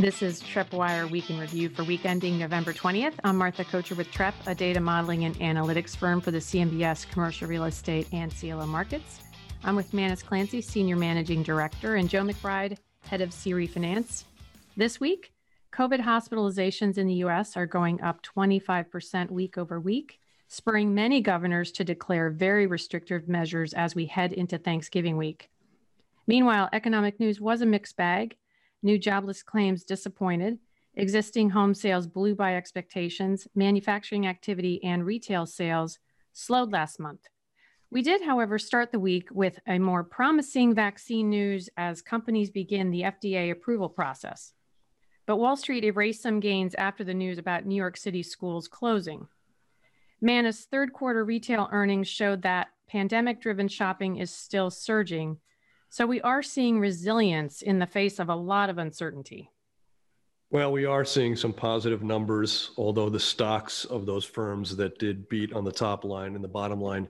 This is TreppWire Week in Review for week ending November 20th. I'm Martha Kocher with Trepp, a data modeling and analytics firm for the CMBS commercial real estate and CLO markets. I'm with Manus Clancy, Senior Managing Director, and Joe McBride, Head of CRE Finance. This week, COVID hospitalizations in the U.S. are going up 25% week over week, spurring many governors to declare very restrictive measures as we head into Thanksgiving week. Meanwhile, economic news was a mixed bag. New jobless claims disappointed. Existing home sales blew by expectations. Manufacturing activity and retail sales slowed last month. We did, however, start the week with a more promising vaccine news as companies begin the FDA approval process. But Wall Street erased some gains after the news about New York City schools closing. Manus third quarter retail earnings showed that pandemic driven shopping is still surging, so we are seeing resilience in the face of a lot of uncertainty. Well, we are seeing some positive numbers, although the stocks of those firms that did beat on the top line and the bottom line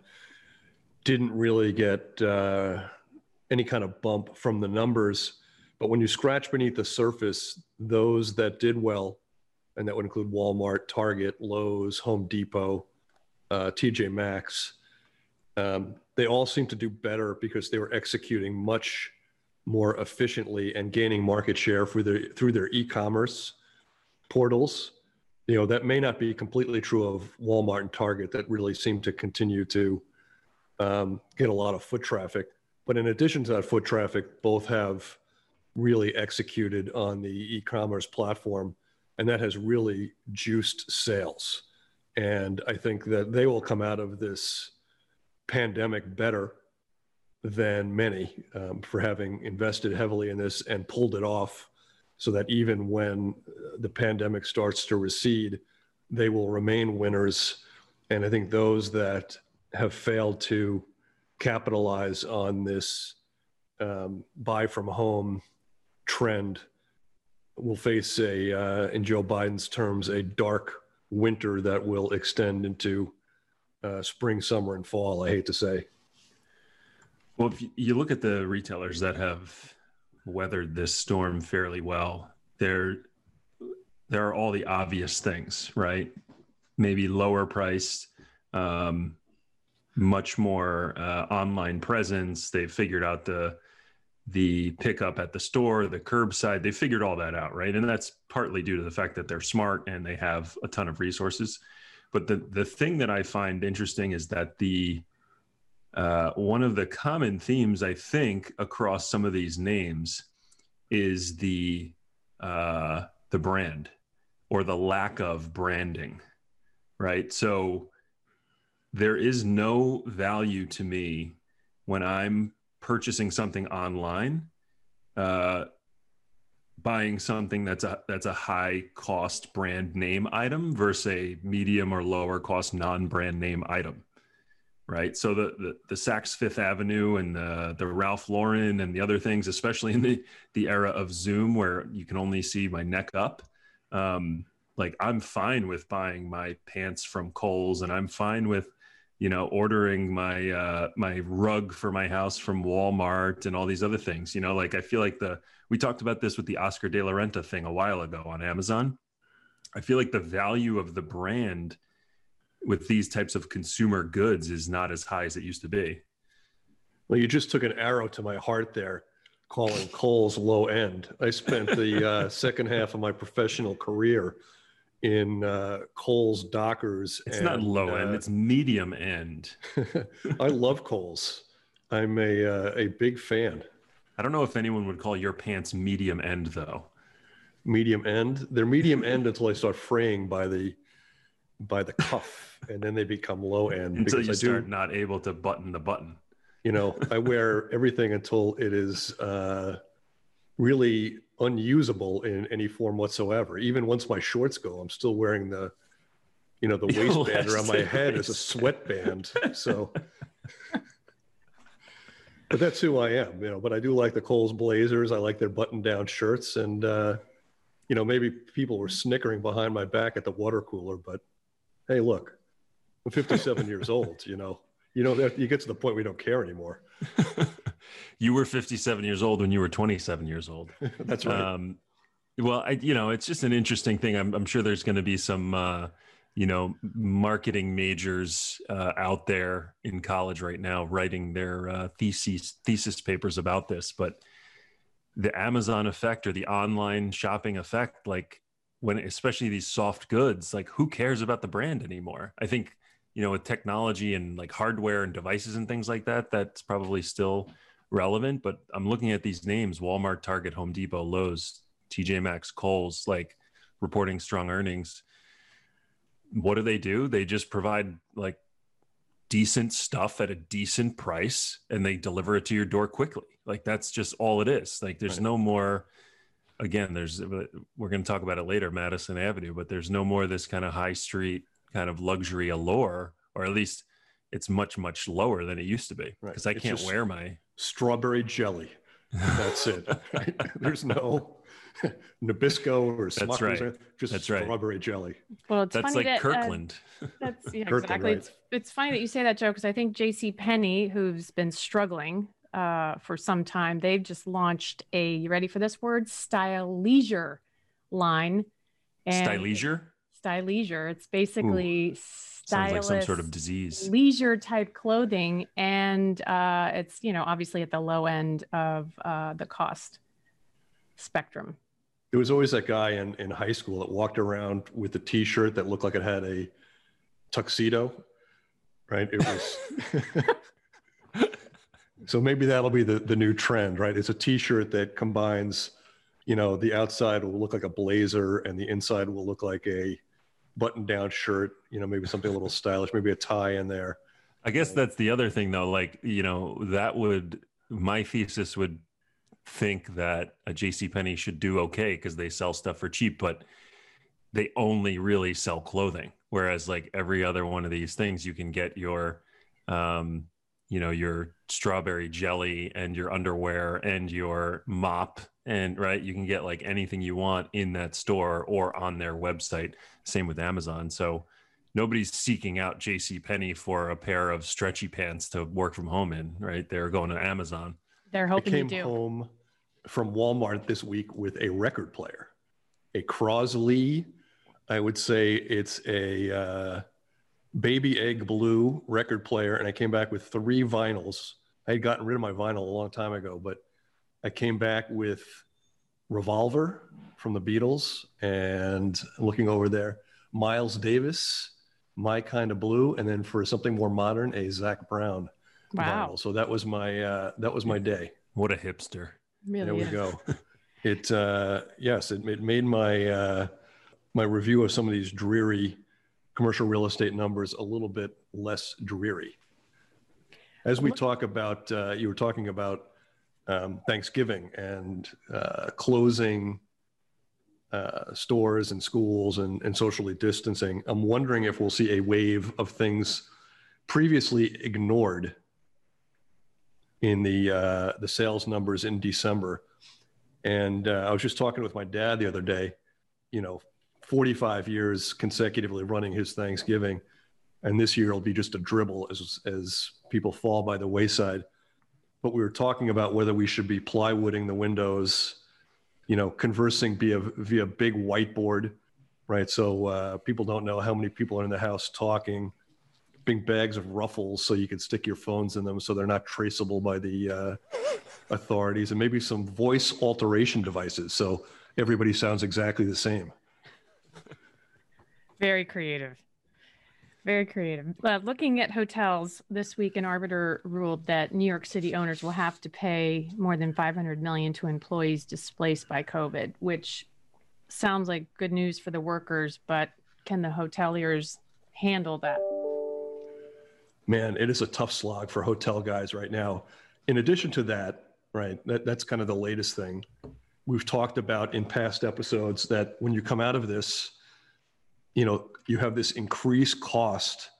didn't really get uh, any kind of bump from the numbers. But when you scratch beneath the surface, those that did well, and that would include Walmart, Target, Lowe's, Home Depot, uh, TJ Maxx, um, they all seem to do better because they were executing much more efficiently and gaining market share through their through their e-commerce portals. You know that may not be completely true of Walmart and Target that really seem to continue to um, get a lot of foot traffic. But in addition to that foot traffic, both have really executed on the e-commerce platform, and that has really juiced sales. And I think that they will come out of this pandemic better than many um, for having invested heavily in this and pulled it off so that even when uh, the pandemic starts to recede, they will remain winners. And I think those that have failed to capitalize on this um, buy from home trend will face a, uh, in Joe Biden's terms, a dark winter that will extend into uh, spring, summer, and fall. I hate to say. Well, if you look at the retailers that have weathered this storm fairly well, there there are all the obvious things, right? Maybe lower priced, um, much more uh, online presence. They've figured out the the pickup at the store, the curbside. They figured all that out, right? And that's partly due to the fact that they're smart and they have a ton of resources. But the the thing that I find interesting is that the uh, one of the common themes I think across some of these names is the uh, the brand or the lack of branding, right? So there is no value to me when I'm purchasing something online uh, buying something that's a that's a high cost brand name item versus a medium or lower cost non brand name item right? So the, the the Saks Fifth Avenue and the the Ralph Lauren and the other things especially in the the era of Zoom where you can only see my neck up um like I'm fine with buying my pants from Kohl's and I'm fine with you know ordering my uh my rug for my house from Walmart and all these other things you know like I feel like the we talked about this with the Oscar de la Renta thing a while ago on Amazon. I feel like the value of the brand with these types of consumer goods is not as high as it used to be. Well, you just took an arrow to my heart there, calling Kohl's low end. I spent the uh, second half of my professional career in uh, Kohl's Dockers. It's and, not low end; uh, it's medium end. I love Kohl's. I'm a uh, a big fan. I don't know if anyone would call your pants medium end though. Medium end. They're medium end until I start fraying by the by the cuff, and then they become low end. until you I start do, not able to button the button. You know, I wear everything until it is uh, really unusable in any form whatsoever. Even once my shorts go, I'm still wearing the, you know, the waistband around my head as a sweatband. So but that's who I am, you know. But I do like the Kohl's Blazers. I like their button-down shirts, and uh, you know, maybe people were snickering behind my back at the water cooler. But hey, look, I'm 57 years old. You know, you know, you get to the point we don't care anymore. You were 57 years old when you were 27 years old. that's right. Um, Well, I, you know, it's just an interesting thing. I'm, I'm sure there's going to be some, uh, you know, marketing majors uh, out there in college right now writing their uh, thesis thesis papers about this. But the Amazon effect or the online shopping effect, like when especially these soft goods, like who cares about the brand anymore? I think you know with technology and like hardware and devices and things like that, that's probably still relevant. But I'm looking at these names: Walmart, Target, Home Depot, Lowe's, TJ Maxx, Kohl's, like reporting strong earnings. What do they do? They just provide like decent stuff at a decent price and they deliver it to your door quickly. Like that's just all it is. Like there's right. no more again, there's we're going to talk about it later, Madison Avenue, but there's no more this kind of high street kind of luxury allure or at least it's much much lower than it used to be because right. I can't wear my strawberry jelly. That's it. There's no Nabisco or that's right. just that's strawberry right. jelly. Well, it's that's funny like that, Kirkland. Uh, that's yeah, Kirkland, exactly. right. It's it's funny that you say that, Joe, because I think J.C. Penney, who's been struggling uh, for some time, they've just launched a. You ready for this word? Style leisure line. Style leisure. Style leisure. It's basically. Ooh sounds like some sort of disease leisure type clothing and uh, it's you know obviously at the low end of uh, the cost spectrum there was always that guy in, in high school that walked around with a t-shirt that looked like it had a tuxedo right it was so maybe that'll be the, the new trend right it's a t-shirt that combines you know the outside will look like a blazer and the inside will look like a button down shirt, you know, maybe something a little stylish, maybe a tie in there. I guess that's the other thing though. Like, you know, that would, my thesis would think that a JC Penney should do okay because they sell stuff for cheap, but they only really sell clothing. Whereas like every other one of these things, you can get your, um, you know, your strawberry jelly and your underwear and your mop and right you can get like anything you want in that store or on their website. Same with amazon. So nobody's seeking out jc penney for a pair of stretchy pants to work from home in right? They're going to amazon. They're hoping I came to do. home from walmart this week with a record player a crosley i would say it's a uh, baby egg blue record player and i came back with three vinyls. I had gotten rid of my vinyl a long time ago but I came back with Revolver from the Beatles and looking over there, Miles Davis, My Kind of Blue, and then for something more modern, a Zac Brown wow. vinyl. So that was my uh, that was my day. What a hipster! Really there we is. go. it uh, yes, it, it made my uh, my review of some of these dreary commercial real estate numbers a little bit less dreary. As we talk about, uh, you were talking about um, Thanksgiving and uh, closing uh, stores and schools and, and socially distancing. I'm wondering if we'll see a wave of things previously ignored in the uh, the sales numbers in December. And uh, I was just talking with my dad the other day. You know, 45 years consecutively running his Thanksgiving, and this year will be just a dribble as as people fall by the wayside but we were talking about whether we should be plywooding the windows, you know, conversing via via big whiteboard, right? So uh, people don't know how many people are in the house talking. Big bags of ruffles so you can stick your phones in them so they're not traceable by the uh, authorities, and maybe some voice alteration devices so everybody sounds exactly the same. Very creative. Very creative. Uh, looking at hotels this week, an arbiter ruled that New York City owners will have to pay more than 500 million to employees displaced by COVID, which sounds like good news for the workers, but can the hoteliers handle that? Man, it is a tough slog for hotel guys right now. In addition to that, right, that, that's kind of the latest thing. We've talked about in past episodes that when you come out of this, you know, you have this increased cost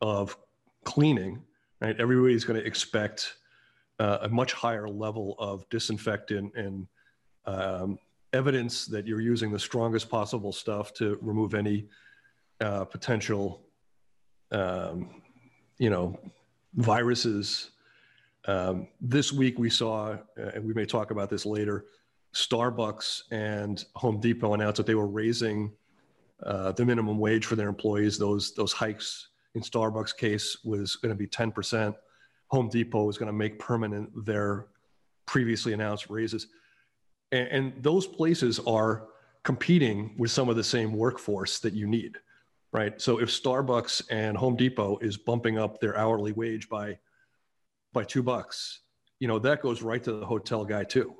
of cleaning, right? Everybody's going to expect uh, a much higher level of disinfectant and um, evidence that you're using the strongest possible stuff to remove any uh, potential, um, you know, viruses. Um, this week we saw, uh, and we may talk about this later, Starbucks and Home Depot announced that they were raising uh, the minimum wage for their employees. Those those hikes in Starbucks case was going to be 10%. Home Depot is going to make permanent their previously announced raises. And, and, those places are competing with some of the same workforce that you need, right? So if Starbucks and Home Depot is bumping up their hourly wage by by two bucks, you know, that goes right to the hotel guy too,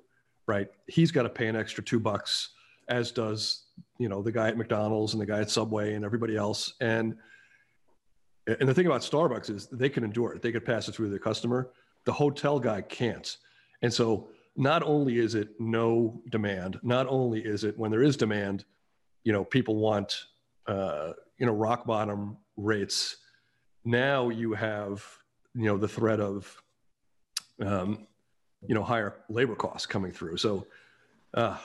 right? He's got to pay an extra two bucks, as does, you know, the guy at McDonald's and the guy at Subway and everybody else. And and the thing about Starbucks is they can endure it. They can pass it through to the customer. The hotel guy can't. And so not only is it no demand, not only is it when there is demand, you know, people want, uh, you know, rock bottom rates. Now you have, you know, the threat of, um, you know, higher labor costs coming through. So, uh,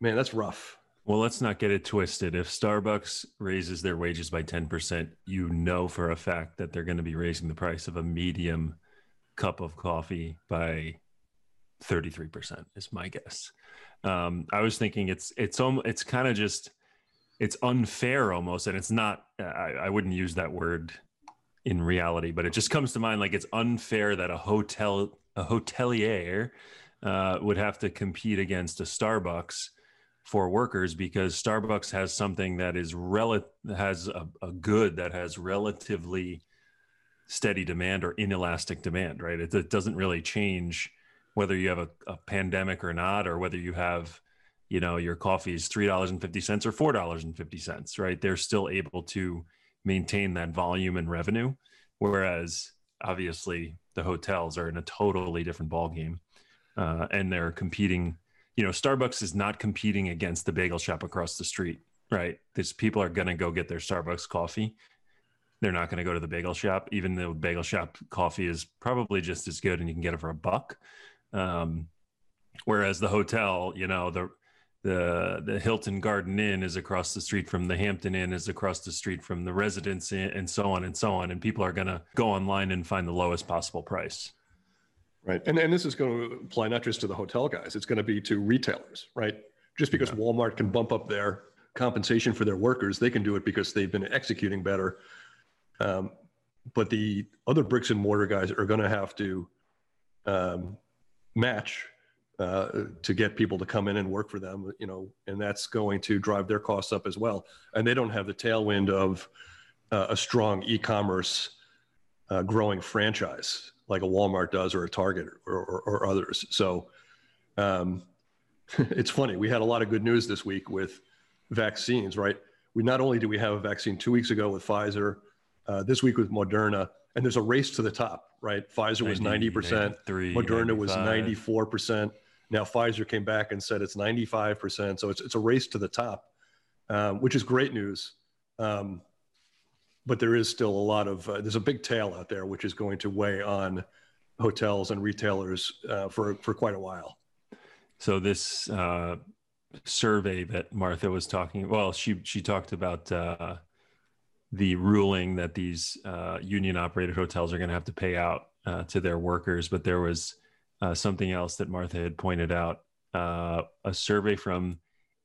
man, that's rough. Well, let's not get it twisted. If Starbucks raises their wages by 10%, you know for a fact that they're going to be raising the price of a medium cup of coffee by 33% is my guess. Um, I was thinking it's it's it's kind of just it's unfair almost and it's not I, I wouldn't use that word in reality, but it just comes to mind like it's unfair that a hotel a hotelier uh, would have to compete against a Starbucks for workers because Starbucks has something that is rel- has a, a, good that has relatively steady demand or inelastic demand, right? It, it doesn't really change whether you have a, a, pandemic or not, or whether you have, you know, your coffee is three dollars and fifty cents or four dollars and fifty cents, right? They're still able to maintain that volume and revenue, whereas obviously the hotels are in a totally different ballgame, uh, and they're competing you know, Starbucks is not competing against the bagel shop across the street, right? These people are going to go get their Starbucks coffee. They're not going to go to the bagel shop, even though bagel shop coffee is probably just as good and you can get it for a buck. Um, whereas the hotel, you know, the the the Hilton Garden Inn is across the street from the Hampton Inn is across the street from the Residence Inn, and so on and so on. And people are going to go online and find the lowest possible price. Right. And, and this is going to apply not just to the hotel guys, it's going to be to retailers, right? Just because yeah. Walmart can bump up their compensation for their workers, they can do it because they've been executing better. Um, but the other bricks and mortar guys are going to have to um, match uh, to get people to come in and work for them, you know, and that's going to drive their costs up as well. And they don't have the tailwind of uh, a strong e-commerce uh, growing franchise like a Walmart does or a Target or, or, or others. So um, it's funny. We had a lot of good news this week with vaccines, right? We not only do we have a vaccine two weeks ago with Pfizer, uh, this week with Moderna, and there's a race to the top, right? Pfizer was 90, percent Moderna 95. was 94%. Now Pfizer came back and said it's 95%. So it's, it's a race to the top, um, which is great news. Um, but there is still a lot of uh, there's a big tail out there which is going to weigh on hotels and retailers uh, for for quite a while. So this uh, survey that Martha was talking, well, she she talked about uh, the ruling that these uh, union operated hotels are going to have to pay out uh, to their workers, but there was something else that Martha had pointed out: a survey from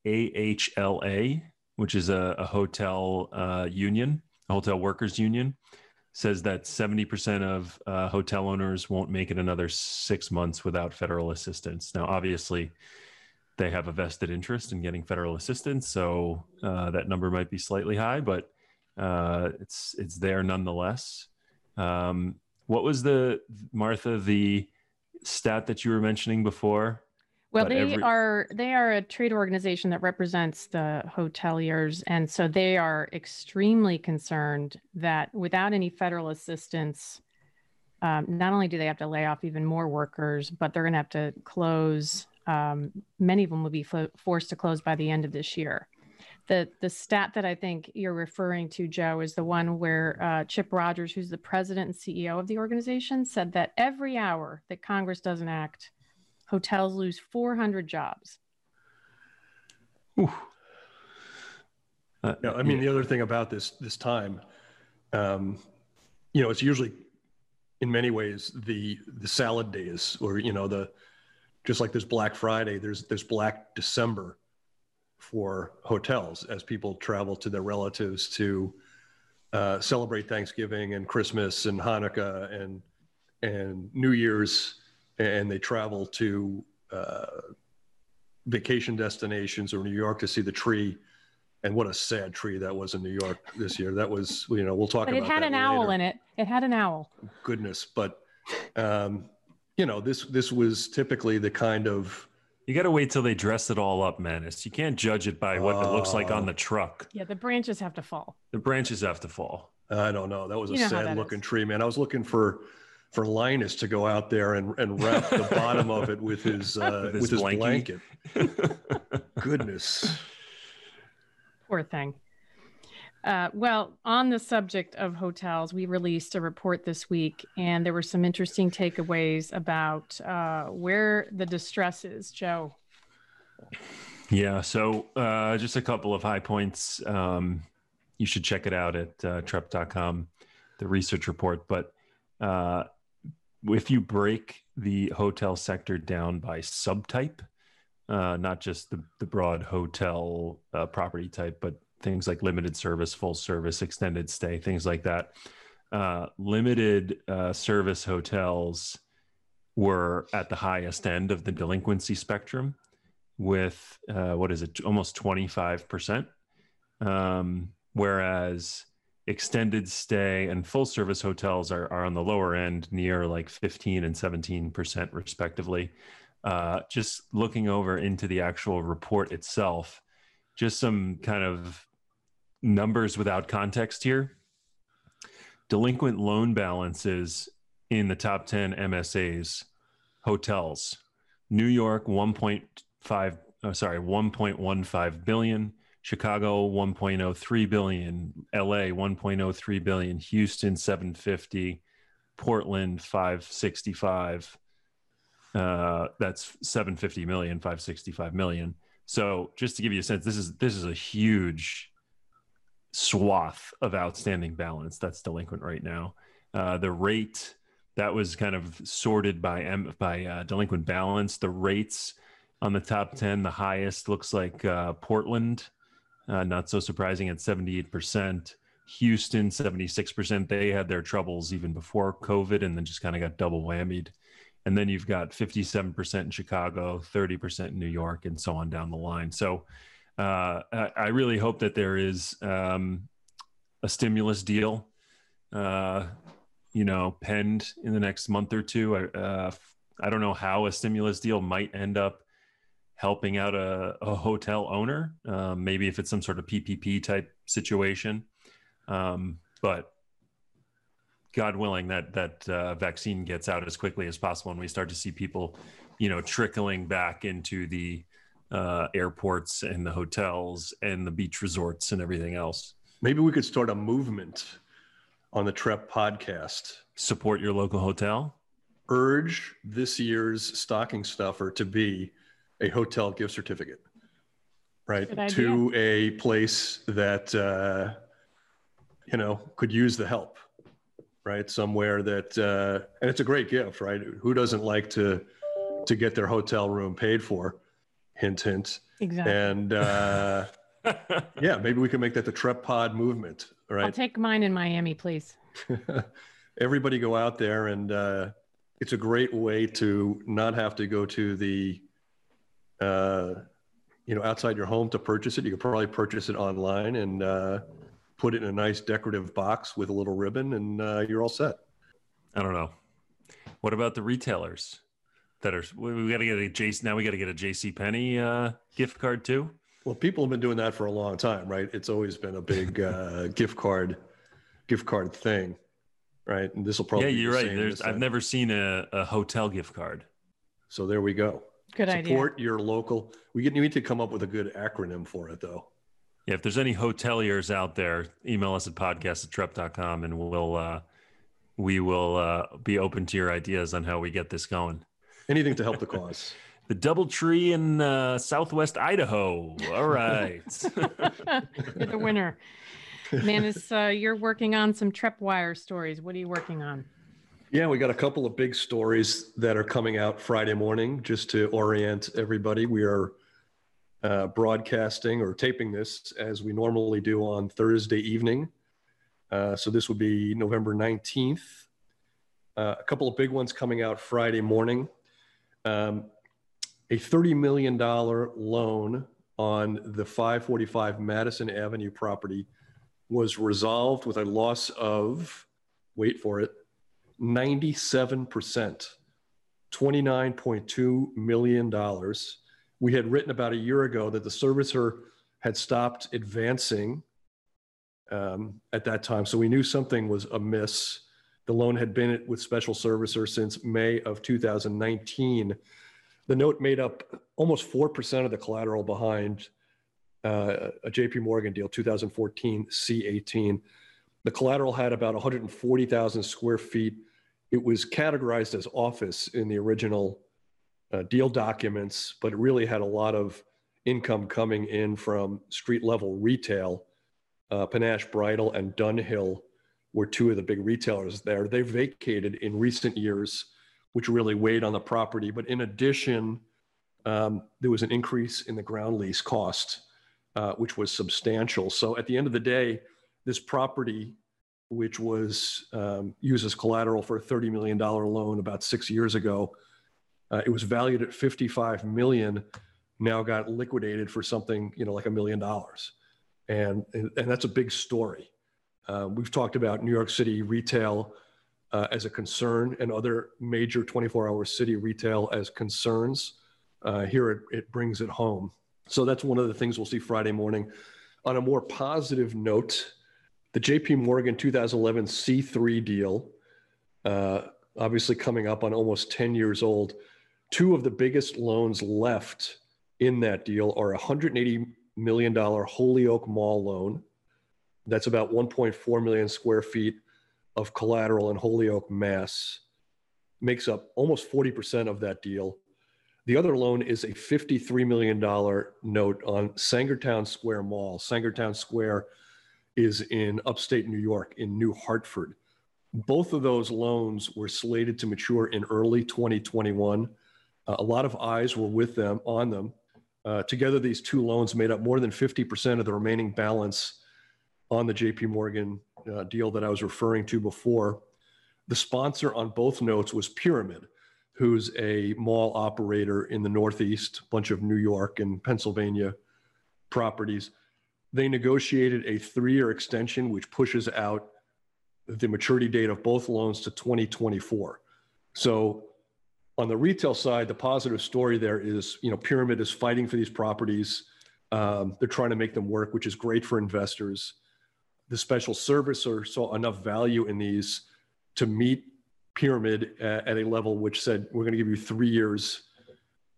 AHLA, which is a, a hotel union Hotel Workers Union says that 70% of uh, hotel owners won't make it another six months without federal assistance. Now, obviously, they have a vested interest in getting federal assistance, so uh, that number might be slightly high, but uh, it's it's there nonetheless. Um, what was the Martha the stat that you were mentioning before? Well, they every... are they are a trade organization that represents the hoteliers, and so they are extremely concerned that without any federal assistance, um, not only do they have to lay off even more workers, but they're going to have to close. Um, many of them will be fo- forced to close by the end of this year. The the stat that I think you're referring to, Joe, is the one where uh, Chip Rogers, who's the president and CEO of the organization, said that every hour that Congress doesn't act hotels lose 400 jobs. Uh, yeah, I mean, yeah. the other thing about this this time, um, you know, it's usually in many ways the the salad days, or you know, the just like there's Black Friday, there's there's Black December for hotels as people travel to their relatives to uh, celebrate Thanksgiving and Christmas and Hanukkah and and New Year's, and they travel to uh, vacation destinations or New York to see the tree. And what a sad tree that was in New York this year. That was, you know, we'll talk but about. it It had that an owl in it. It had an owl. Goodness, but um, you know, this this was typically the kind of You got to wait till they dress it all up, Manus. You can't judge it by what it looks like on the truck. Yeah, the branches have to fall. The branches have to fall. I don't know. That was a You know how that sad looking is. tree, man. I was looking for for Linus to go out there and, and wrap the bottom of it with his uh, With with his his, blanket. Goodness. Poor thing. Uh, well, on the subject of hotels, we released a report this week, and there were some interesting takeaways about uh, where the distress is. Joe, Yeah. So uh, just a couple of high points. Um, you should check it out at uh, trepp.com, the research report. But uh, if you break the hotel sector down by subtype, uh, not just the, the broad hotel uh, property type, but things like limited service, full service, extended stay, things like that. Uh, limited uh, service hotels were at the highest end of the delinquency spectrum with uh, what is it almost 25% um, whereas extended stay and full service hotels are, are on the lower end near like 15 and 17% respectively. Uh, just looking over into the actual report itself just some kind of numbers without context here. Delinquent loan balances in the top 10 msas hotels new york 1.5 oh, sorry 1.15 billion chicago 1.03 billion. La 1.03 billion. Houston 750 portland 565 uh, that's 750 million 565 million. So just to give you a sense this is this is a huge swath of outstanding balance that's delinquent right now. Uh, the rate that was kind of sorted by M- by uh, delinquent balance. The rates on the top ten, the highest looks like uh, Portland, uh, not so surprising at seventy eight percent. Houston seventy six percent. They had their troubles even before COVID, and then just kind of got double whammied. And then you've got fifty seven percent in Chicago, thirty percent in New York, and so on down the line. So. Uh, I, I really hope that there is um, a stimulus deal uh, you know, penned in the next month or two. I, uh, I don't know how a stimulus deal might end up helping out a, a hotel owner. Um, maybe if it's some sort of PPP type situation, um, but God willing that that uh, vaccine gets out as quickly as possible, and we start to see people, you know, trickling back into the uh, airports and the hotels and the beach resorts and everything else. Maybe we could start a movement on the Trepp podcast. Support your local hotel. Urge this year's stocking stuffer to be a hotel gift certificate, right? To a place that, uh, you know, could use the help, right? Somewhere that, uh, and it's a great gift, right? Who doesn't like to, to get their hotel room paid for? Hint, hint. exactly. And, uh, yeah, maybe we can make that the Trepp pod movement, I'll right? take mine in Miami, please. everybody go out there and uh, it's a great way to not have to go to the uh, you know outside your home to purchase it you could probably purchase it online and uh, put it in a nice decorative box with a little ribbon and uh, you're all set I don't know. What about the retailers that are? We, we got to get a JC. Now we got to get a JC Penney uh, gift card too. well people have been doing that for a long time right it's always been a big uh, gift card gift card thing right and this will probably yeah, you're right. There's. I've never seen a, a hotel gift card. so there we go Good idea. support your local we get, need to come up with a good acronym for it though Yeah, if there's any hoteliers out there, email us at podcast at trepp.com and we'll uh, we will uh, be open to your ideas on how we get this going. anything to help the cause The Double Tree in uh, Southwest Idaho. All right. You're the winner. Manus, uh, you're working on some TreppWire stories. What are you working on? Yeah, we got a couple of big stories that are coming out Friday morning just to orient everybody. We are uh, broadcasting or taping this as we normally do on Thursday evening. Uh, so this would be November 19th. Uh, a couple of big ones coming out Friday morning. Um, a $30 million loan on the 545 Madison Avenue property was resolved with a loss of, wait for it, 97%, $29.2 million. We had written about a year ago that the servicer had stopped advancing um, at that time. So we knew something was amiss. The loan had been with special servicer since May of 2019. The note made up almost 4% of the collateral behind uh, a JP Morgan deal, 2014 C18. The collateral had about 140,000 square feet it was categorized as office in the original uh, deal documents, but it really had a lot of income coming in from street level retail. Uh, Panache Bridal and Dunhill were two of the big retailers there. They vacated in recent years, which really weighed on the property. But in addition, um, there was an increase in the ground lease cost, uh, which was substantial. So at the end of the day, this property which was um, used as collateral for a $30 million loan about six years ago. Uh, it was valued at 55 million, now got liquidated for something, you know, like a million dollars. And, and, and that's a big story. Uh, we've talked about New York City retail uh, as a concern and other major 24 hour city retail as concerns. Uh, here it, it brings it home. So that's one of the things we'll see Friday morning. On a more positive note, the JP Morgan 2011 C3 deal, uh, obviously coming up on almost 10 years old. Two of the biggest loans left in that deal are a $180 million Holyoke Mall loan. That's about 1.4 million square feet of collateral in Holyoke, Mass. Makes up almost 40% of that deal. The other loan is a $53 million note on Sangertown Square Mall. Sangertown Square is in upstate New York, in New Hartford. Both of those loans were slated to mature in early 2021. Uh, a lot of eyes were with them on them. Uh, together, these two loans made up more than 50% of the remaining balance on the JP Morgan uh, deal that I was referring to before. The sponsor on both notes was Pyramid, who's a mall operator in the Northeast, a bunch of New York and Pennsylvania properties. They negotiated a three year extension, which pushes out the maturity date of both loans to 2024. So, on the retail side, the positive story there is, you know, Pyramid is fighting for these properties. Um, they're trying to make them work, which is great for investors. The special servicer saw enough value in these to meet Pyramid at, at a level which said, we're going to give you three years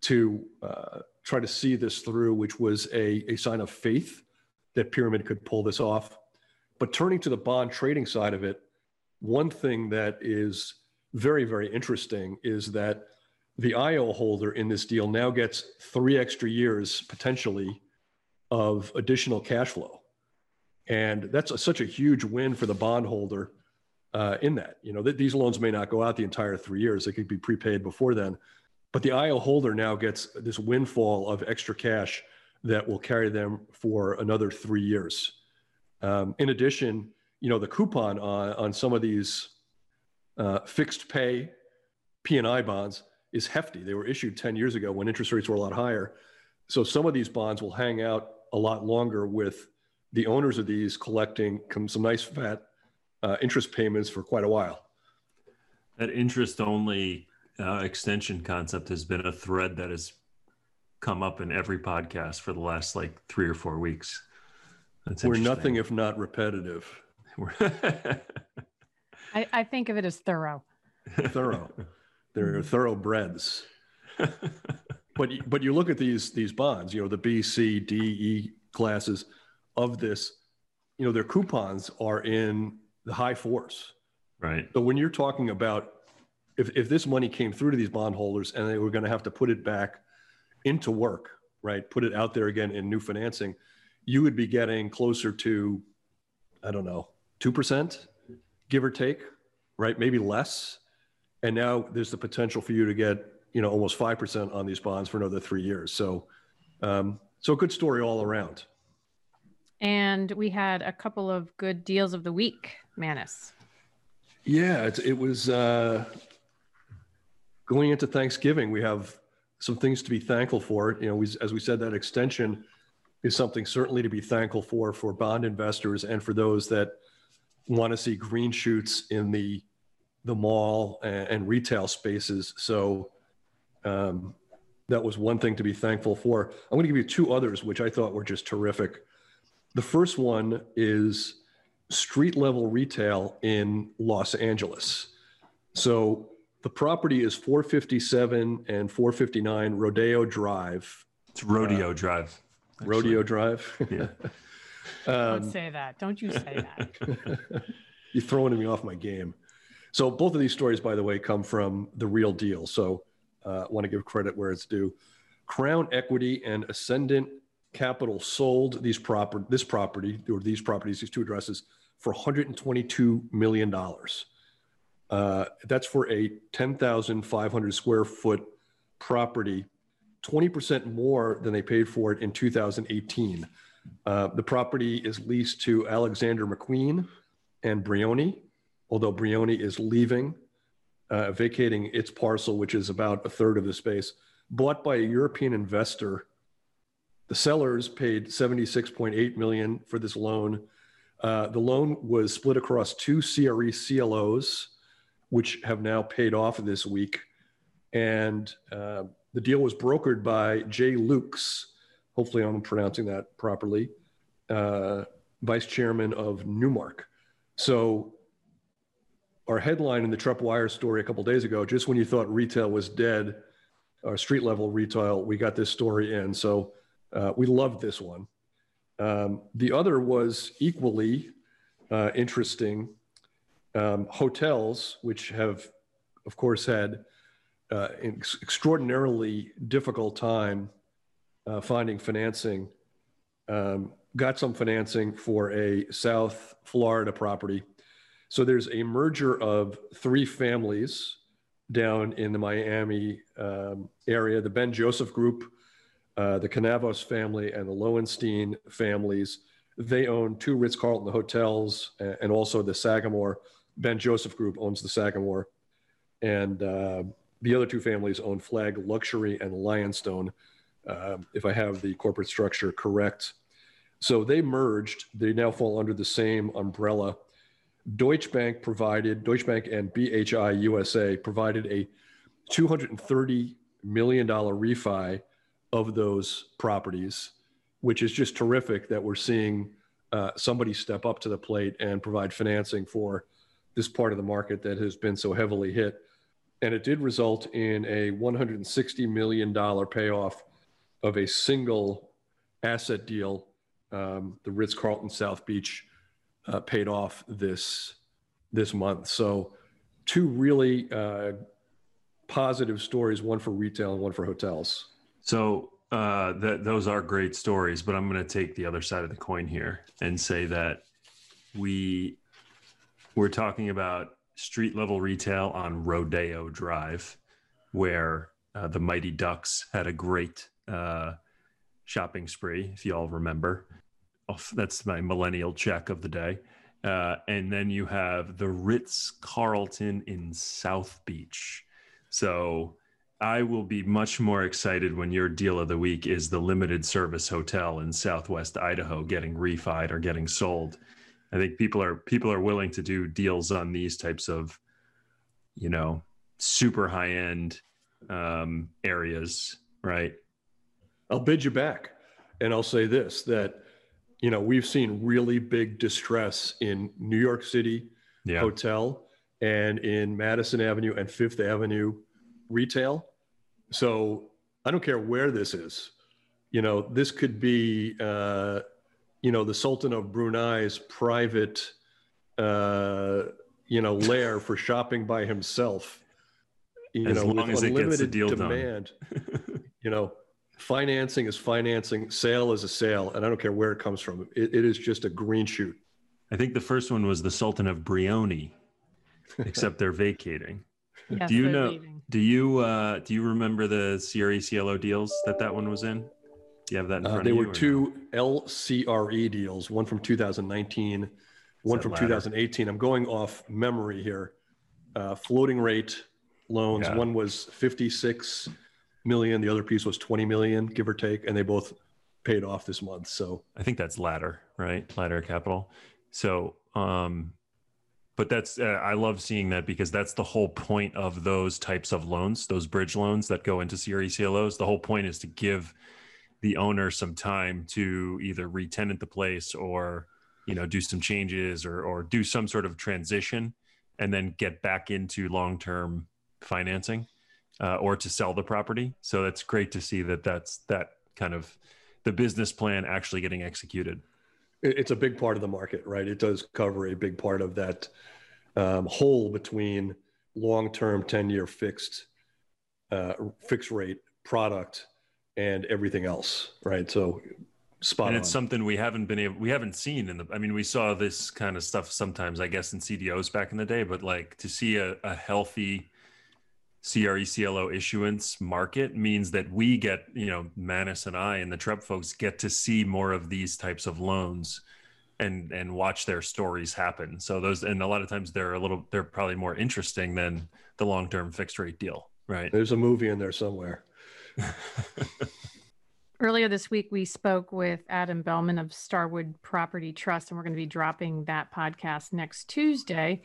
to uh, try to see this through, which was a, a sign of faith that Pyramid could pull this off. But turning to the bond trading side of it, one thing that is very, very interesting is that the IO holder in this deal now gets three extra years potentially of additional cash flow. And that's a, such a huge win for the bondholder uh, in that. You know, th- these loans may not go out the entire three years, they could be prepaid before then. But the IO holder now gets this windfall of extra cash that will carry them for another three years. Um, in addition, you know, the coupon on, on some of these uh, fixed pay P&I bonds is hefty. They were issued 10 years ago when interest rates were a lot higher. So some of these bonds will hang out a lot longer with the owners of these collecting some nice fat uh, interest payments for quite a while. That interest only uh, extension concept has been a thread that has come up in every podcast for the last like three or four weeks. That's We're nothing if not repetitive. I, I, think of it as thorough. thorough. They're mm-hmm. thoroughbreds. but but you look at these these bonds, you know, the B, C, D, E classes of this, you know, their coupons are in the high fours. Right. So when you're talking about if, if this money came through to these bondholders and they were going to have to put it back into work, right? Put it out there again in new financing, you would be getting closer to, I don't know, 2%, give or take, right? Maybe less. and now there's the potential for you to get you know almost five percent on these bonds for another three years. So, um, so a good story all around. And we had a couple of good deals of the week, Manus. Yeah, it, it was uh, going into Thanksgiving. We have some things to be thankful for. You know, we, as we said, that extension is something certainly to be thankful for for bond investors and for those that want to see green shoots in the the mall and, and retail spaces. So um, that was one thing to be thankful for. I'm going to give you two others, which I thought were just terrific. The first one is street level retail in Los Angeles. So the property is 457 and 459 Rodeo Drive. It's Rodeo uh, Drive. Actually. Rodeo Drive. Yeah. um, Don't say that. Don't you say that. You're throwing me off my game. So both of these stories, by the way, come from the real deal. So I uh, want to give credit where it's due. Crown Equity and Ascendant Capital sold these proper this property or these properties, these two addresses, for 122 million dollars. Uh, that's for a 10,500 square foot property, 20% more than they paid for it in 2018. Uh, the property is leased to Alexander McQueen and Brioni, although Brioni is leaving, uh, vacating its parcel, which is about a third of the space, bought by a European investor. The sellers paid 76.8 million for this loan. Uh, the loan was split across two CRE CLOs, which have now paid off this week. And uh, the deal was brokered by Jay Luchs. Hopefully, I'm pronouncing that properly. Uh, vice chairman of Newmark. So our headline in the Trepp Wire story a couple days ago, just when you thought retail was dead, our street level retail, we got this story in. So uh, we loved this one. Um, the other was equally uh, interesting. Um, hotels, which have, of course, had uh, an ex- extraordinarily difficult time uh, finding financing, um, got some financing for a South Florida property. So there's a merger of three families down in the Miami um, area the Ben Joseph Group, uh, the Kanavos family, and the Lowenstein families. They own two Ritz Carlton hotels and also the Sagamore. Ben Joseph Group owns the Sagamore. And uh, the other two families own Flag Luxury and Lionstone, uh, if I have the corporate structure correct. So they merged. They now fall under the same umbrella. Deutsche Bank provided, Deutsche Bank and BHI USA provided a $230 million refi of those properties, which is just terrific that we're seeing uh, somebody step up to the plate and provide financing for this part of the market that has been so heavily hit. And it did result in a $160 million payoff of a single asset deal um, the Ritz Carlton South Beach uh, paid off this this month. So, two really uh, positive stories: one for retail and one for hotels. So, uh, those are great stories, but I'm going to take the other side of the coin here and say that we we're talking about street level retail on Rodeo Drive, where uh, the Mighty Ducks had a great uh, shopping spree, if you all remember that's my millennial check of the day. Uh, and then you have the Ritz Carlton in South Beach. So I will be much more excited when your deal of the week is the limited service hotel in Southwest Idaho getting refied or getting sold. I think people are people are willing to do deals on these types of, you know, super high end um, areas, right? I'll bid you back, and I'll say this: that you know, we've seen really big distress in New York City yeah. hotel and in Madison Avenue and Fifth Avenue retail. So I don't care where this is. You know, this could be, uh, you know, the Sultan of Brunei's private, uh, you know, lair for shopping by himself. You as know, long as it gets the deal demand. you know, financing is financing, sale is a sale, and I don't care where it comes from. it, it is just a green shoot. I think the first one was the Sultan of Brioni, except they're vacating. Yes, do you know? leaving. Do you uh, do you remember the CRE CLO deals that that one was in? Do you have that in Uh, front they of you? were or no? two LCRE deals, one from 2019, one from ladder? 2018. I'm going off memory here. Uh, floating rate loans. Yeah. One was 56 million, the other piece was 20 million, give or take, and they both paid off this month. So I think that's ladder, right? Ladder capital. So, um, but that's uh, I love seeing that because that's the whole point of those types of loans, those bridge loans that go into CRE CLOs. The whole point is to give the owner some time to either retenant the place or you know do some changes or or do some sort of transition and then get back into long-term financing uh, or to sell the property so that's great to see that that's that kind of the business plan actually getting executed it's a big part of the market, right? It does cover a big part of that um, hole between long-term 10-year fixed uh, fixed rate product and everything else, right? So spot and on. it's something we haven't been able we haven't seen in the i mean we saw this kind of stuff sometimes i guess in cdos back in the day but like to see a, a healthy cre clo issuance market means that we get you know Manus and i and the Trepp folks get to see more of these types of loans and and watch their stories happen so those and a lot of times they're a little they're probably more interesting than the long-term fixed rate deal right There's a movie in there somewhere. Earlier this week, we spoke with Adam Bellman of Starwood Property Trust, and we're going to be dropping that podcast next Tuesday.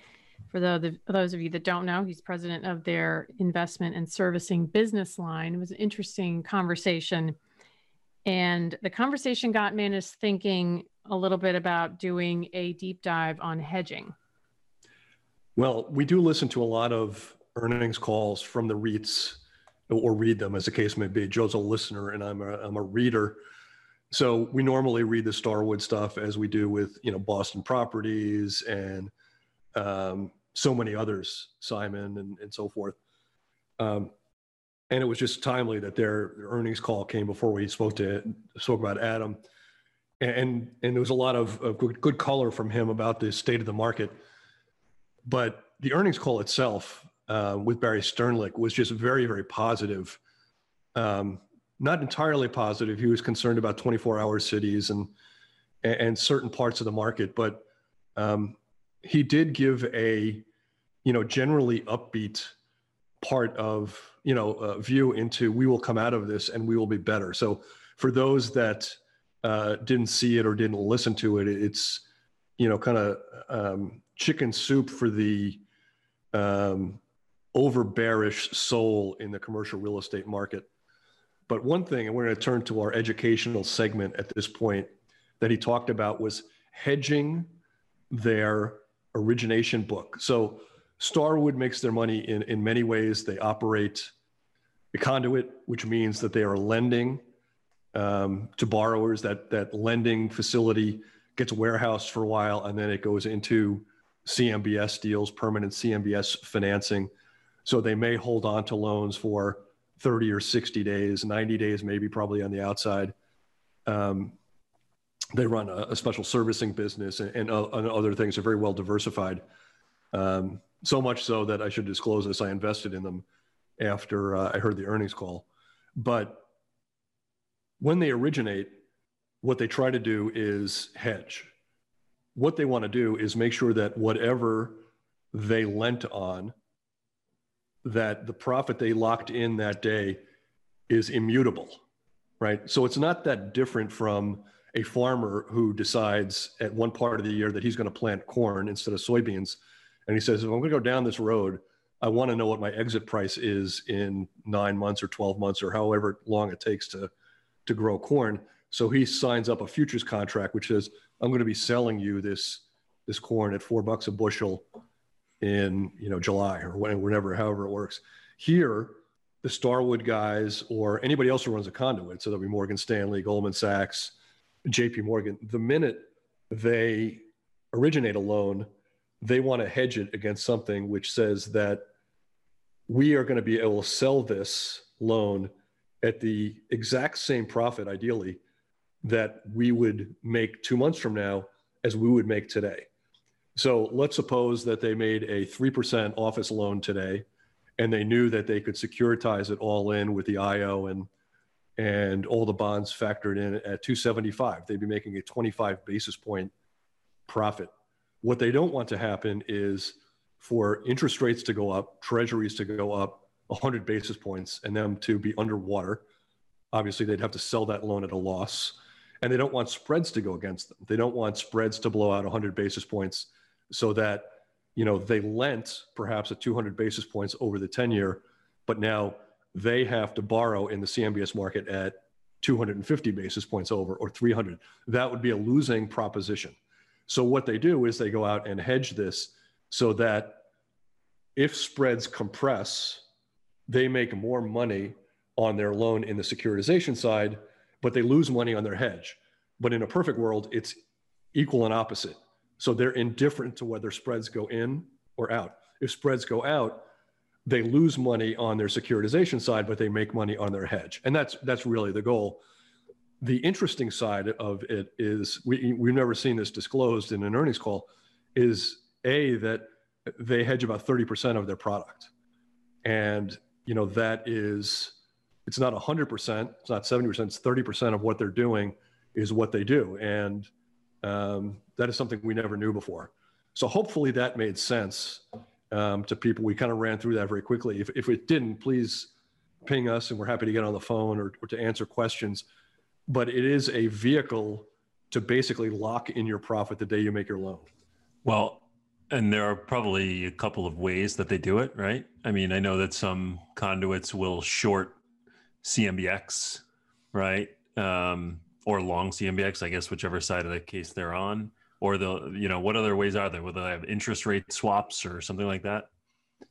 For those, those of you that don't know, he's president of their investment and servicing business line. It was an interesting conversation. And the conversation got Manus thinking a little bit about doing a deep dive on hedging. Well, we do listen to a lot of earnings calls from the REITs or read them as the case may be. Joe's a listener and I'm a, I'm a reader. So we normally read the Starwood stuff as we do with, you know, Boston Properties and um, so many others, Simon and, and so forth. Um, and it was just timely that their, earnings call came before we spoke to spoke about Adam. And, and there was a lot of, of good, good color from him about the state of the market. But the earnings call itself uh, with Barry Sternlicht was just very, very positive. Um, not entirely positive. He was concerned about 24-hour cities and and certain parts of the market, but um, he did give a you know generally upbeat part of you know uh, view into we will come out of this and we will be better. So for those that uh, didn't see it or didn't listen to it, it's you know kind of um, chicken soup for the um, over bearish soul in the commercial real estate market. But one thing, and we're going to turn to our educational segment at this point, that he talked about was hedging their origination book. So Starwood makes their money in, in many ways. They operate a conduit, which means that they are lending um, to borrowers. That that lending facility gets warehoused for a while, and then it goes into CMBS deals, permanent CMBS financing. So they may hold on to loans for 30 or 60 days, 90 days, maybe probably on the outside. Um, they run a, a, special servicing business and, and, uh, and, other things are very well diversified. Um, so much so that I should disclose this, I invested in them after uh, I heard the earnings call. But when they originate, what they try to do is hedge. What they want to do is make sure that whatever they lent on, that the profit they locked in that day is immutable, right? So it's not that different from a farmer who decides at one part of the year that he's going to plant corn instead of soybeans. And he says, if I'm going to go down this road, I want to know what my exit price is in nine months or 12 months or however long it takes to, to grow corn. So he signs up a futures contract, which says, I'm going to be selling you this, this corn at four bucks a bushel in you know July or whenever, however it works. Here, the Starwood guys or anybody else who runs a conduit, so there'll be Morgan Stanley, Goldman Sachs, J.P. Morgan. The minute they originate a loan, they want to hedge it against something which says that we are going to be able to sell this loan at the exact same profit, ideally, that we would make two months from now as we would make today. So let's suppose that they made a 3% office loan today and they knew that they could securitize it all in with the IO and and all the bonds factored in at 275. They'd be making a 25 basis point profit. What they don't want to happen is for interest rates to go up, treasuries to go up 100 basis points, and them to be underwater. Obviously, they'd have to sell that loan at a loss. And they don't want spreads to go against them. They don't want spreads to blow out 100 basis points so that you know they lent perhaps at 200 basis points over the 10 year, but now they have to borrow in the CMBS market at 250 basis points over or 300. That would be a losing proposition. So what they do is they go out and hedge this so that if spreads compress, they make more money on their loan in the securitization side, but they lose money on their hedge. But in a perfect world, it's equal and opposite. So they're indifferent to whether spreads go in or out. If spreads go out, they lose money on their securitization side, but they make money on their hedge. And that's that's really the goal. The interesting side of it is we we've never seen this disclosed in an earnings call, is a that they hedge about 30% of their product. And you know, that is it's not 100%, it's not 70%, it's 30% of what they're doing is what they do. And um, that is something we never knew before. So hopefully that made sense um, to people. We kind of ran through that very quickly. If, if it didn't, please ping us and we're happy to get on the phone or, or to answer questions. But it is a vehicle to basically lock in your profit the day you make your loan. Well, and there are probably a couple of ways that they do it, right? I mean, I know that some conduits will short CMBX, right? Um, or long CMBX, I guess, whichever side of the case they're on or the you know what other ways are there? Whether they have interest rate swaps or something like that?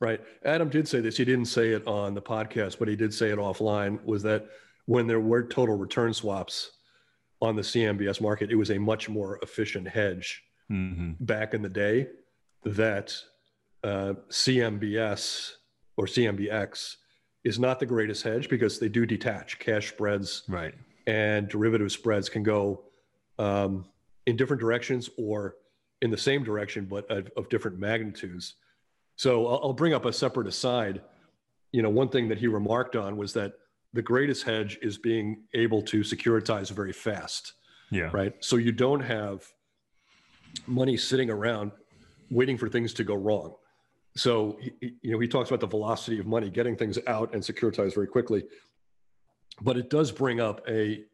Right. Adam did say this. He didn't say it on the podcast, but he did say it offline. Was that when there were total return swaps on the CMBS market, it was a much more efficient hedge mm-hmm. back in the day. That uh, CMBS or CMBX is not the greatest hedge because they do detach cash spreads, right, and derivative spreads can go um, in different directions or in the same direction, but of, of different magnitudes. So I'll, I'll bring up a separate aside. You know, one thing that he remarked on was that the greatest hedge is being able to securitize very fast. Yeah. Right. So you don't have money sitting around waiting for things to go wrong. So you know he talks about the velocity of money, getting things out and securitized very quickly. But it does bring up a,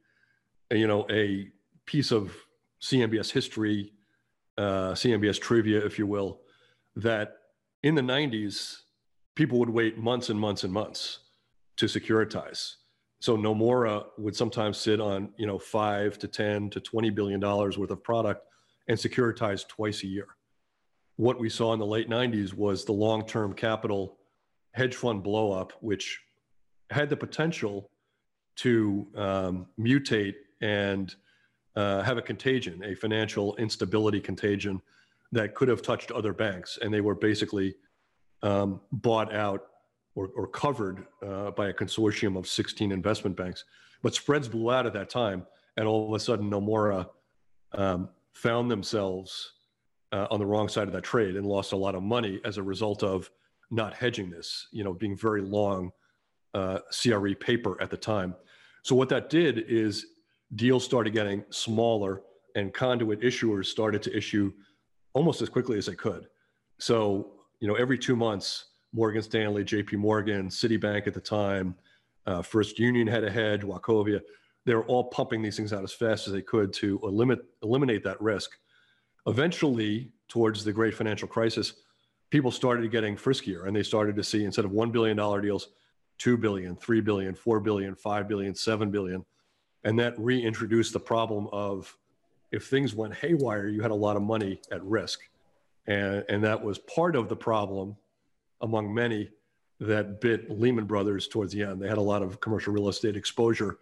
a you know a piece of CMBS history, uh, CMBS trivia, if you will, that in the 90s, people would wait months and months and months to securitize. So Nomura would sometimes sit on, you know, five to 10 to 20 billion dollars worth of product and securitize twice a year. What we saw in the late 90s was the long-term capital hedge fund blowup, which had the potential to um, mutate and uh, have a contagion, a financial instability contagion that could have touched other banks, and they were basically um, bought out or, or covered uh, by a consortium of 16 investment banks. But spreads blew out at that time, and all of a sudden, Nomura um, found themselves uh, on the wrong side of that trade and lost a lot of money as a result of not hedging this, you know, being very long uh, CRE paper at the time. So what that did is deals started getting smaller and conduit issuers started to issue almost as quickly as they could. So, you know, every two months, Morgan Stanley, JP Morgan, Citibank at the time, uh, First Union had a hedge, Wachovia, they were all pumping these things out as fast as they could to eliminate, eliminate that risk. Eventually, towards the great financial crisis, people started getting friskier and they started to see instead of $1 billion deals, 2 billion, 3 billion, 4 billion, 5 billion, 7 billion and that reintroduced the problem of if things went haywire, you had a lot of money at risk. And, and that was part of the problem among many that bit Lehman Brothers towards the end. They had a lot of commercial real estate exposure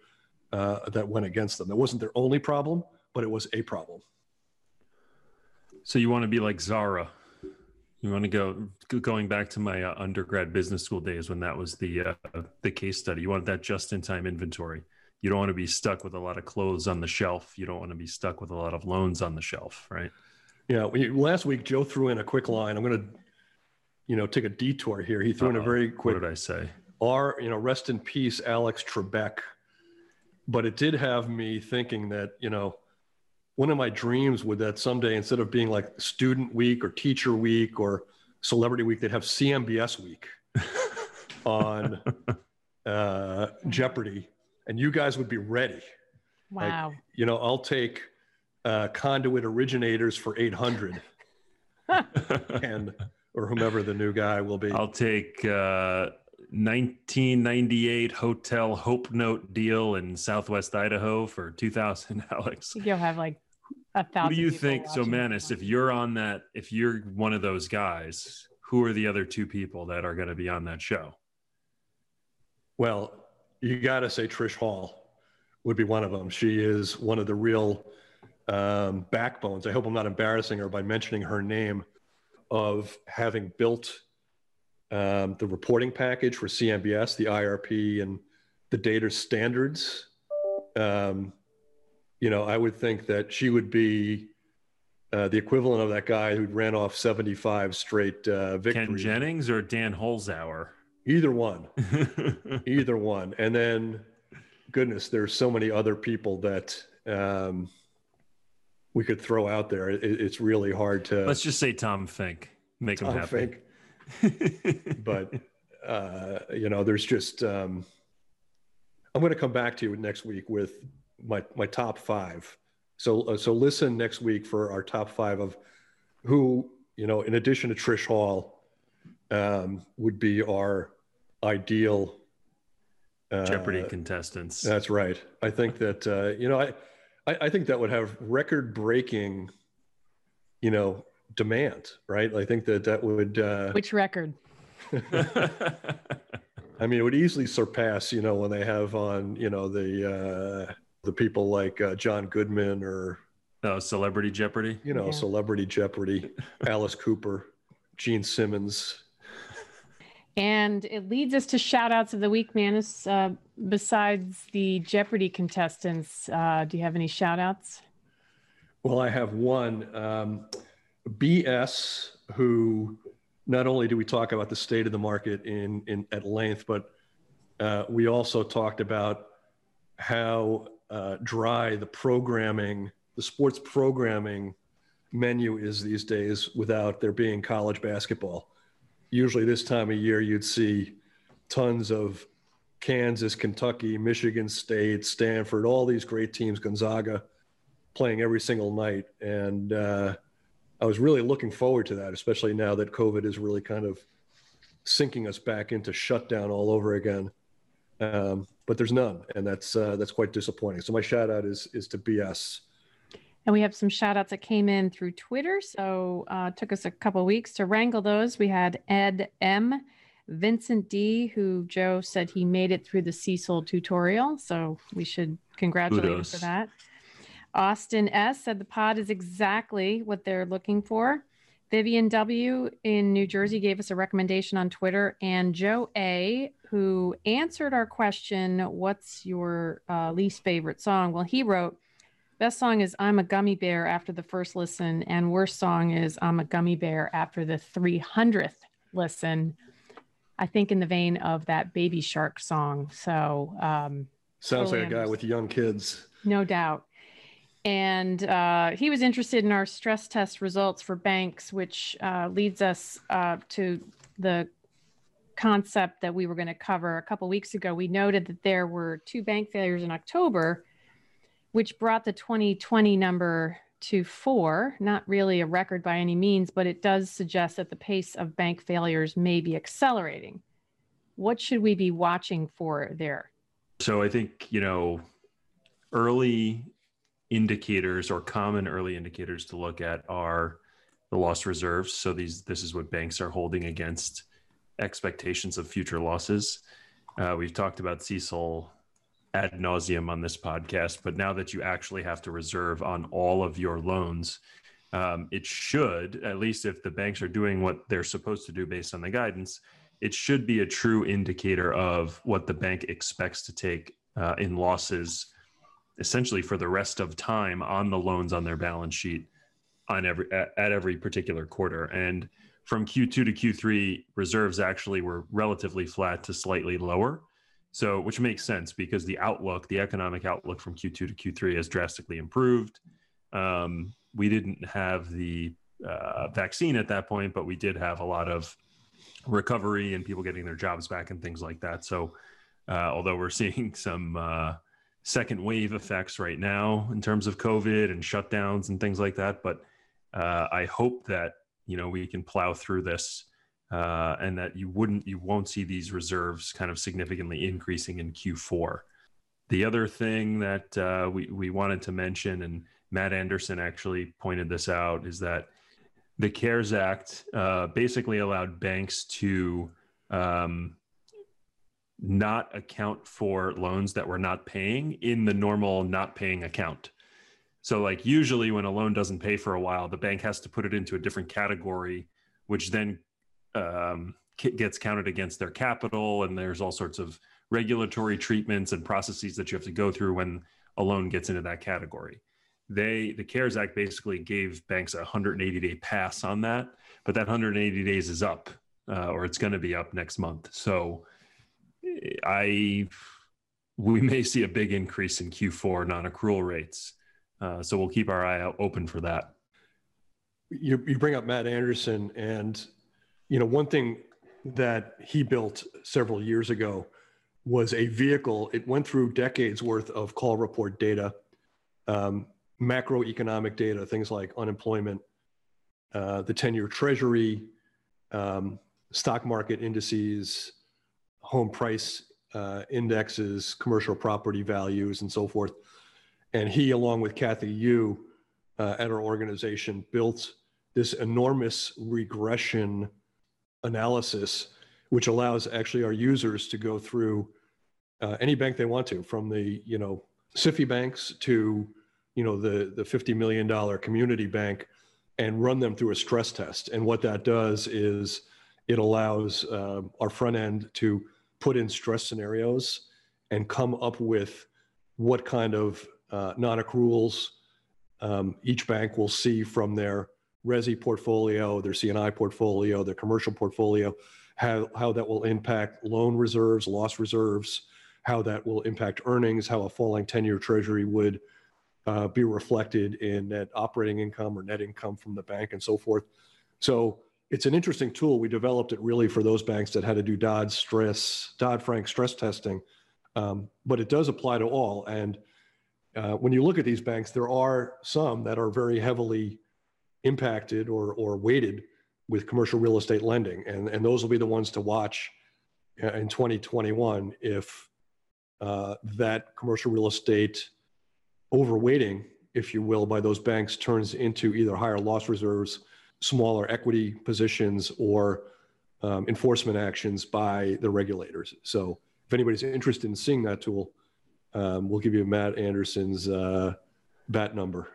uh, that went against them. It wasn't their only problem, but it was a problem. So you want to be like Zara. You want to go going back to my uh, undergrad business school days when that was the uh, the case study. You want that just in time inventory you don't want to be stuck with a lot of clothes on the shelf. You don't want to be stuck with a lot of loans on the shelf, right? Yeah. We, last week, Joe threw in a quick line. I'm going to you know, take a detour here. He threw in a very quick What did I say? R, you know, rest in peace, Alex Trebek. But it did have me thinking that, you know, one of my dreams would that someday, instead of being like student week or teacher week or celebrity week, they'd have CMBS week on uh, Jeopardy. And you guys would be ready. Wow. You know, I'll take uh, conduit originators for 800 and, or whomever the new guy will be. I'll take uh, 1998 Hotel Hope Note deal in Southwest Idaho for 2000, Alex. You'll have like a thousand. What do you people think? So, watching. Manus, if you're on that, if you're one of those guys, who are the other two people that are going to be on that show? Well, you got to say Trish Hall would be one of them. She is one of the real um, backbones. I hope I'm not embarrassing her by mentioning her name of having built um, the reporting package for CMBS, the IRP, and the data standards. Um, you know, I would think that she would be uh, the equivalent of that guy who ran off 75 straight uh, Ken. Jennings or Dan Holzhauer? Either one either one and then goodness there's so many other people that um, we could throw out there it, it's really hard to Let's just say Tom Fink. Make him Tom happy. Fink, but uh, you know there's just um, i'm going to come back to you next week with my my top five so uh, so listen next week for our top five of who you know in addition to trish hall um, would be our ideal uh, Jeopardy contestants. that's right. I think that uh, you know, I, I I think that would have record-breaking, you know, demand. Right. I think that that would. Uh, Which record? I mean, it would easily surpass. You know, when they have on, you know, the uh, the people like uh, John Goodman or oh, Celebrity Jeopardy. you know, Yeah. Celebrity Jeopardy, Alice Cooper, Gene Simmons. And it leads us to shout outs of the week, Manus. Uh, besides the Jeopardy contestants, uh, do you have any shout outs? Well, I have one. Um, BS, who not only do we talk about the state of the market in, in at length, but uh, we also talked about how uh, dry the programming, the sports programming menu is these days without there being college basketball. Usually, this time of year, you'd see tons of Kansas, Kentucky, Michigan State, Stanford, all these great teams, Gonzaga playing every single night. And uh, I was really looking forward to that, especially now that COVID is really kind of sinking us back into shutdown all over again. Um, but there's none, and that's uh, that's quite disappointing. So my shout out is is to BS. And we have some shout outs that came in through Twitter. So uh, it took us a couple weeks to wrangle those. We had Ed M, Vincent D, who Joe said he made it through the CECL tutorial. So we should congratulate him for that. Austin S said the pod is exactly what they're looking for. Vivian W in New Jersey gave us a recommendation on Twitter, and Joe A, who answered our question, What's your uh, least favorite song? Well, he wrote, Best song is I'm a Gummy Bear after the first listen, and worst song is I'm a Gummy Bear after the 300th listen. I think in the vein of that Baby Shark song. So, um, Sounds Totally like a guy with young kids. no doubt. And uh, he was interested in our stress test results for banks, which uh, leads us uh, to the concept that we were going to cover a couple weeks ago. We noted that there were two bank failures in October, which brought the 2020 number to four. Not really a record by any means, but it does suggest that the pace of bank failures may be accelerating. What should we be watching for there? So I think, you know, early indicators or common early indicators to look at are the loss reserves. So these this is what banks are holding against expectations of future losses. Uh, we've talked about CECL ad nauseum on this podcast, but now that you actually have to reserve on all of your loans, um, it should, at least if the banks are doing what they're supposed to do based on the guidance, it should be a true indicator of what the bank expects to take uh, in losses essentially for the rest of time on the loans on their balance sheet on every at, every particular quarter and from Q2 to Q3, reserves actually were relatively flat to slightly lower. So, which makes sense because the outlook, the economic outlook from Q2 to Q3 has drastically improved. Um, we didn't have the uh, vaccine at that point, but we did have a lot of recovery and people getting their jobs back and things like that. So, uh, although we're seeing some uh, second wave effects right now in terms of COVID and shutdowns and things like that, but uh, I hope that you know we can plow through this uh, and that you wouldn't you won't see these reserves kind of significantly increasing in Q4. The other thing that uh, we we wanted to mention, and Matt Anderson actually pointed this out, is that the CARES Act uh, basically allowed banks to um, not account for loans that were not paying in the normal not paying account. So, like usually when a loan doesn't pay for a while, the bank has to put it into a different category, which then um, gets counted against their capital, and there's all sorts of regulatory treatments and processes that you have to go through when a loan gets into that category. They the CARES Act basically gave banks a 180 day pass on that, but that 180 days is up, uh, or it's going to be up next month. So, I we may see a big increase in Q4 non-accrual rates. Uh, so we'll keep our eye out open for that. You, you bring up Matt Anderson, and you know, one thing that he built several years ago was a vehicle. It went through decades worth of call report data, um, macroeconomic data, things like unemployment, uh, the 10 year treasury, um, stock market indices, home price uh, indexes, commercial property values, and so forth. And he, along with Kathy Yu uh, at our organization, built this enormous regression analysis, which allows actually our users to go through uh, any bank they want to, from the you know SIFI banks to you know the the fifty million dollar community bank, and run them through a stress test. And what that does is it allows uh, our front end to put in stress scenarios and come up with what kind of uh, non-accruals um, each bank will see from their resi portfolio, their C&I portfolio, their commercial portfolio, how, how that will impact loan reserves, loss reserves, how that will impact earnings, how a falling 10-year treasury would uh, be reflected in net operating income or net income from the bank and so forth. So it's an interesting tool. We developed it really for those banks that had to do Dodd stress, Dodd-Frank stress testing, um, but it does apply to all. And uh, when you look at these banks, there are some that are very heavily impacted or, or weighted with commercial real estate lending. And, and those will be the ones to watch uh, in 2021 if uh, that commercial real estate overweighting, if you will, by those banks turns into either higher loss reserves, smaller equity positions, or um, enforcement actions by the regulators. So if anybody's interested in seeing that tool, um, we'll give you Matt Anderson's uh, bat number.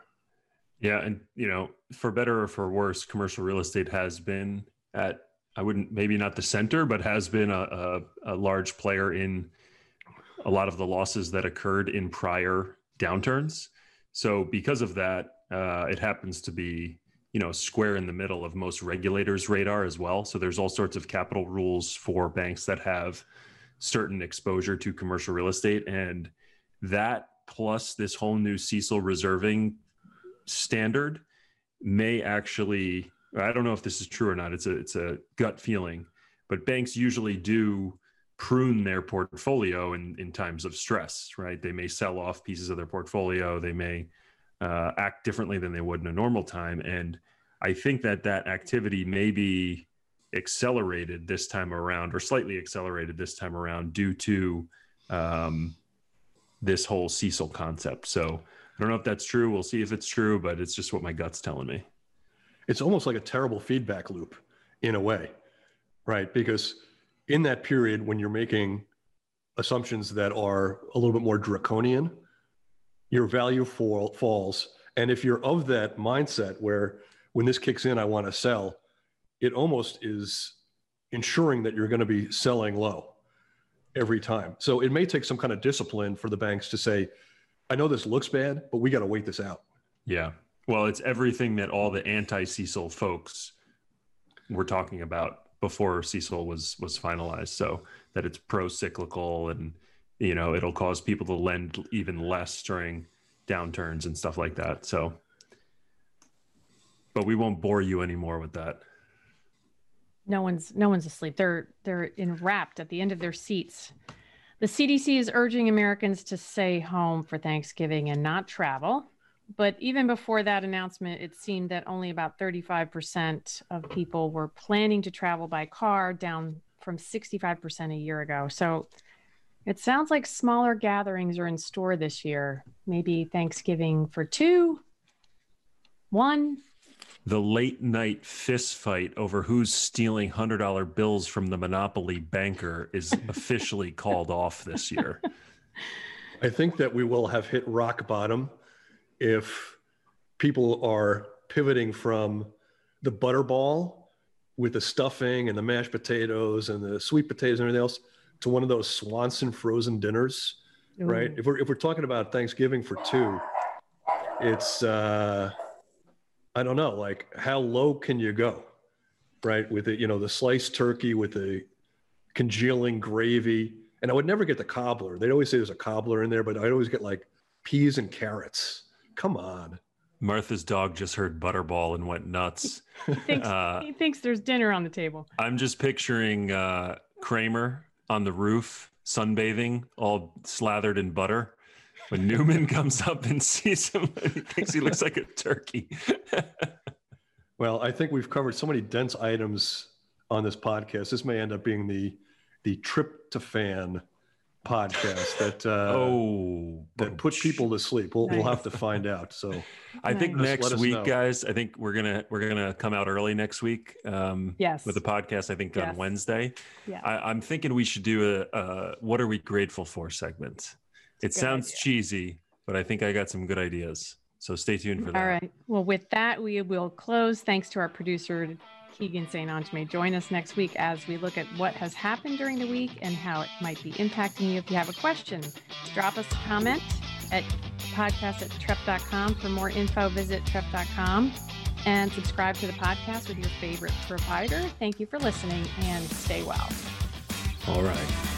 Yeah, and you know, for better or for worse, commercial real estate has been at I wouldn't maybe not the center, but has been a, a, a large player in a lot of the losses that occurred in prior downturns. So because of that, uh, it happens to be you know square in the middle of most regulators' radar as well. So there's all sorts of capital rules for banks that have certain exposure to commercial real estate, and that plus this whole new CECL reserving standard may actually I don't know if this is true or not. It's a it's a gut feeling, but banks usually do prune their portfolio in in times of stress, right? They may sell off pieces of their portfolio. They may uh, act differently than they would in a normal time, and I think that that activity may be accelerated this time around, or slightly accelerated this time around, due to um, this whole CECL concept. So I don't know if that's true. We'll see if it's true, but it's just what my gut's telling me. It's almost like a terrible feedback loop in a way, right? Because in that period when you're making assumptions that are a little bit more draconian, your value fall, falls. And if you're of that mindset where when this kicks in, I want to sell, it almost is ensuring that you're going to be selling low every time. So it may take some kind of discipline for the banks to say, I know this looks bad, but we got to wait this out. Yeah. Well, it's everything that all the anti CECL folks were talking about before CECL was was finalized. So that it's pro cyclical and you know it'll cause people to lend even less during downturns and stuff like that. So, but we won't bore you anymore with that. No one's no one's asleep. They're they're enwrapped at the end of their seats. The CDC is urging Americans to stay home for Thanksgiving and not travel. But even before that announcement, it seemed that only about 35% of people were planning to travel by car, down from 65% a year ago. So it sounds like smaller gatherings are in store this year. Maybe Thanksgiving for two, one. The late night fist fight over who's stealing $100 bills from the Monopoly banker is officially called off this year. I think that we will have hit rock bottom if people are pivoting from the butterball with the stuffing and the mashed potatoes and the sweet potatoes and everything else to one of those Swanson frozen dinners, Ooh. right? If we're if we're talking about Thanksgiving for two, it's uh, I don't know, like how low can you go, right? With it, you know, the sliced turkey with the congealing gravy, and I would never get the cobbler. They'd always say there's a cobbler in there, but I'd always get like peas and carrots. Come on. Martha's dog just heard Butterball and went nuts. he, thinks, uh, he thinks there's dinner on the table. I'm just picturing uh, Kramer on the roof sunbathing, all slathered in butter. When Newman comes up and sees him, he thinks he looks like a turkey. well, I think we've covered so many dense items on this podcast. This may end up being the the tryptophan podcast that uh, oh that put people to sleep. We'll, nice. we'll have to find out. So I think next week, know. guys, I think we're gonna we're gonna come out early next week. Um, yes, with the podcast. I think yes. on Wednesday. Yeah, I, am thinking we should do a, a "What are we grateful for?" segment. It sounds idea. cheesy, but I think I got some good ideas. So stay tuned for that. All right. Well, with that, we will close. Thanks to our producer Keegan St. Ange join us next week as we look at what has happened during the week and how it might be impacting you. If you have a question, drop us a comment at podcast at trepp.com. For more info, visit trepp.com and subscribe to the podcast with your favorite provider. Thank you for listening and stay well. All right.